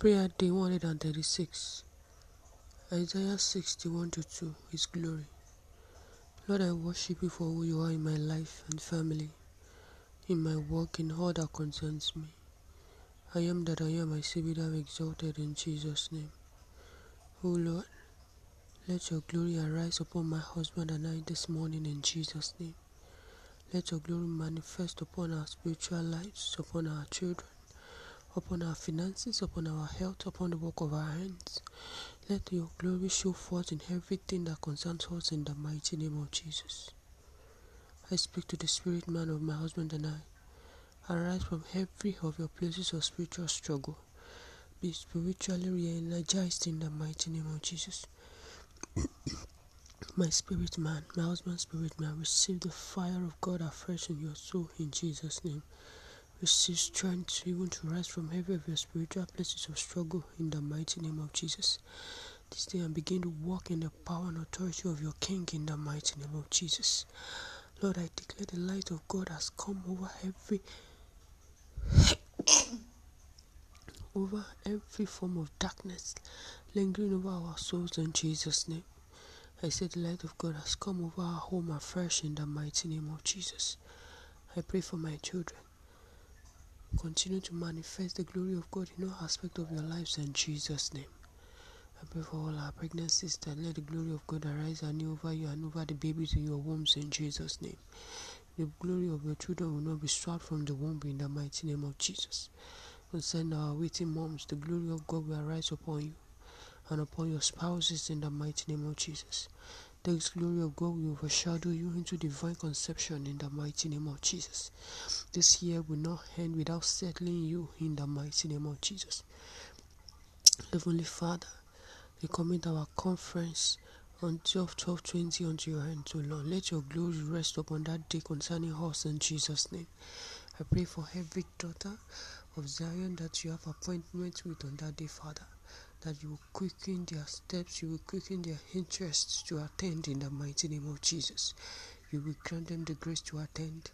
Prayer day 136. Isaiah 61 to 2. His glory. Lord, I worship you for who you are in my life and family, in my work, in all that concerns me. I am that I am, I say be thou exalted in Jesus' name. O Lord, let your glory arise upon my husband and I this morning in Jesus' name. Let your glory manifest upon our spiritual lives, upon our children, upon our finances, upon our health, upon the work of our hands. Let your glory show forth in everything that concerns us in the mighty name of Jesus. I speak to the spirit man of my husband and I. Arise from every of your places of spiritual struggle. Be spiritually re energized in the mighty name of Jesus. my spirit man, my husband's spirit man, receive the fire of God afresh in your soul in Jesus' name. Receive strength even to rise from every of your spiritual places of struggle in the mighty name of Jesus. This day and begin to walk in the power and authority of your King in the mighty name of Jesus. Lord, I declare the light of God has come over every over every form of darkness lingering over our souls in Jesus' name. I say the light of God has come over our home afresh in the mighty name of Jesus. I pray for my children. Continue to manifest the glory of God in all aspects of your lives in Jesus' name. I pray for all our pregnant sisters. Let the glory of God arise anew over you and over the babies in your wombs in Jesus' name. The glory of your children will not be stripped from the womb in the mighty name of Jesus. Concern our waiting moms, the glory of God will arise upon you and upon your spouses in the mighty name of Jesus. The glory of God will overshadow you into divine conception in the mighty name of Jesus. This year will not end without settling you in the mighty name of Jesus. Heavenly Father, we commit our conference on 12 12 20 unto your hand, O Lord. Let your glory rest upon that day concerning us in Jesus' name. I pray for every daughter of Zion that you have appointment with on that day, Father that you will quicken their steps, you will quicken their interests to attend in the mighty name of Jesus. You will grant them the grace to attend.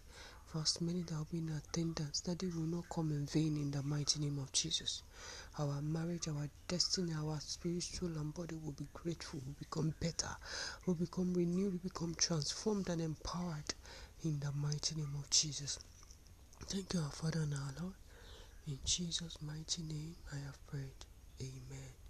For as many that will be in attendance, that they will not come in vain in the mighty name of Jesus. Our marriage, our destiny, our spiritual and body will be grateful, will become better, will become renewed, will become transformed and empowered in the mighty name of Jesus. Thank you, our Father and our Lord. In Jesus' mighty name, I have prayed. Amen.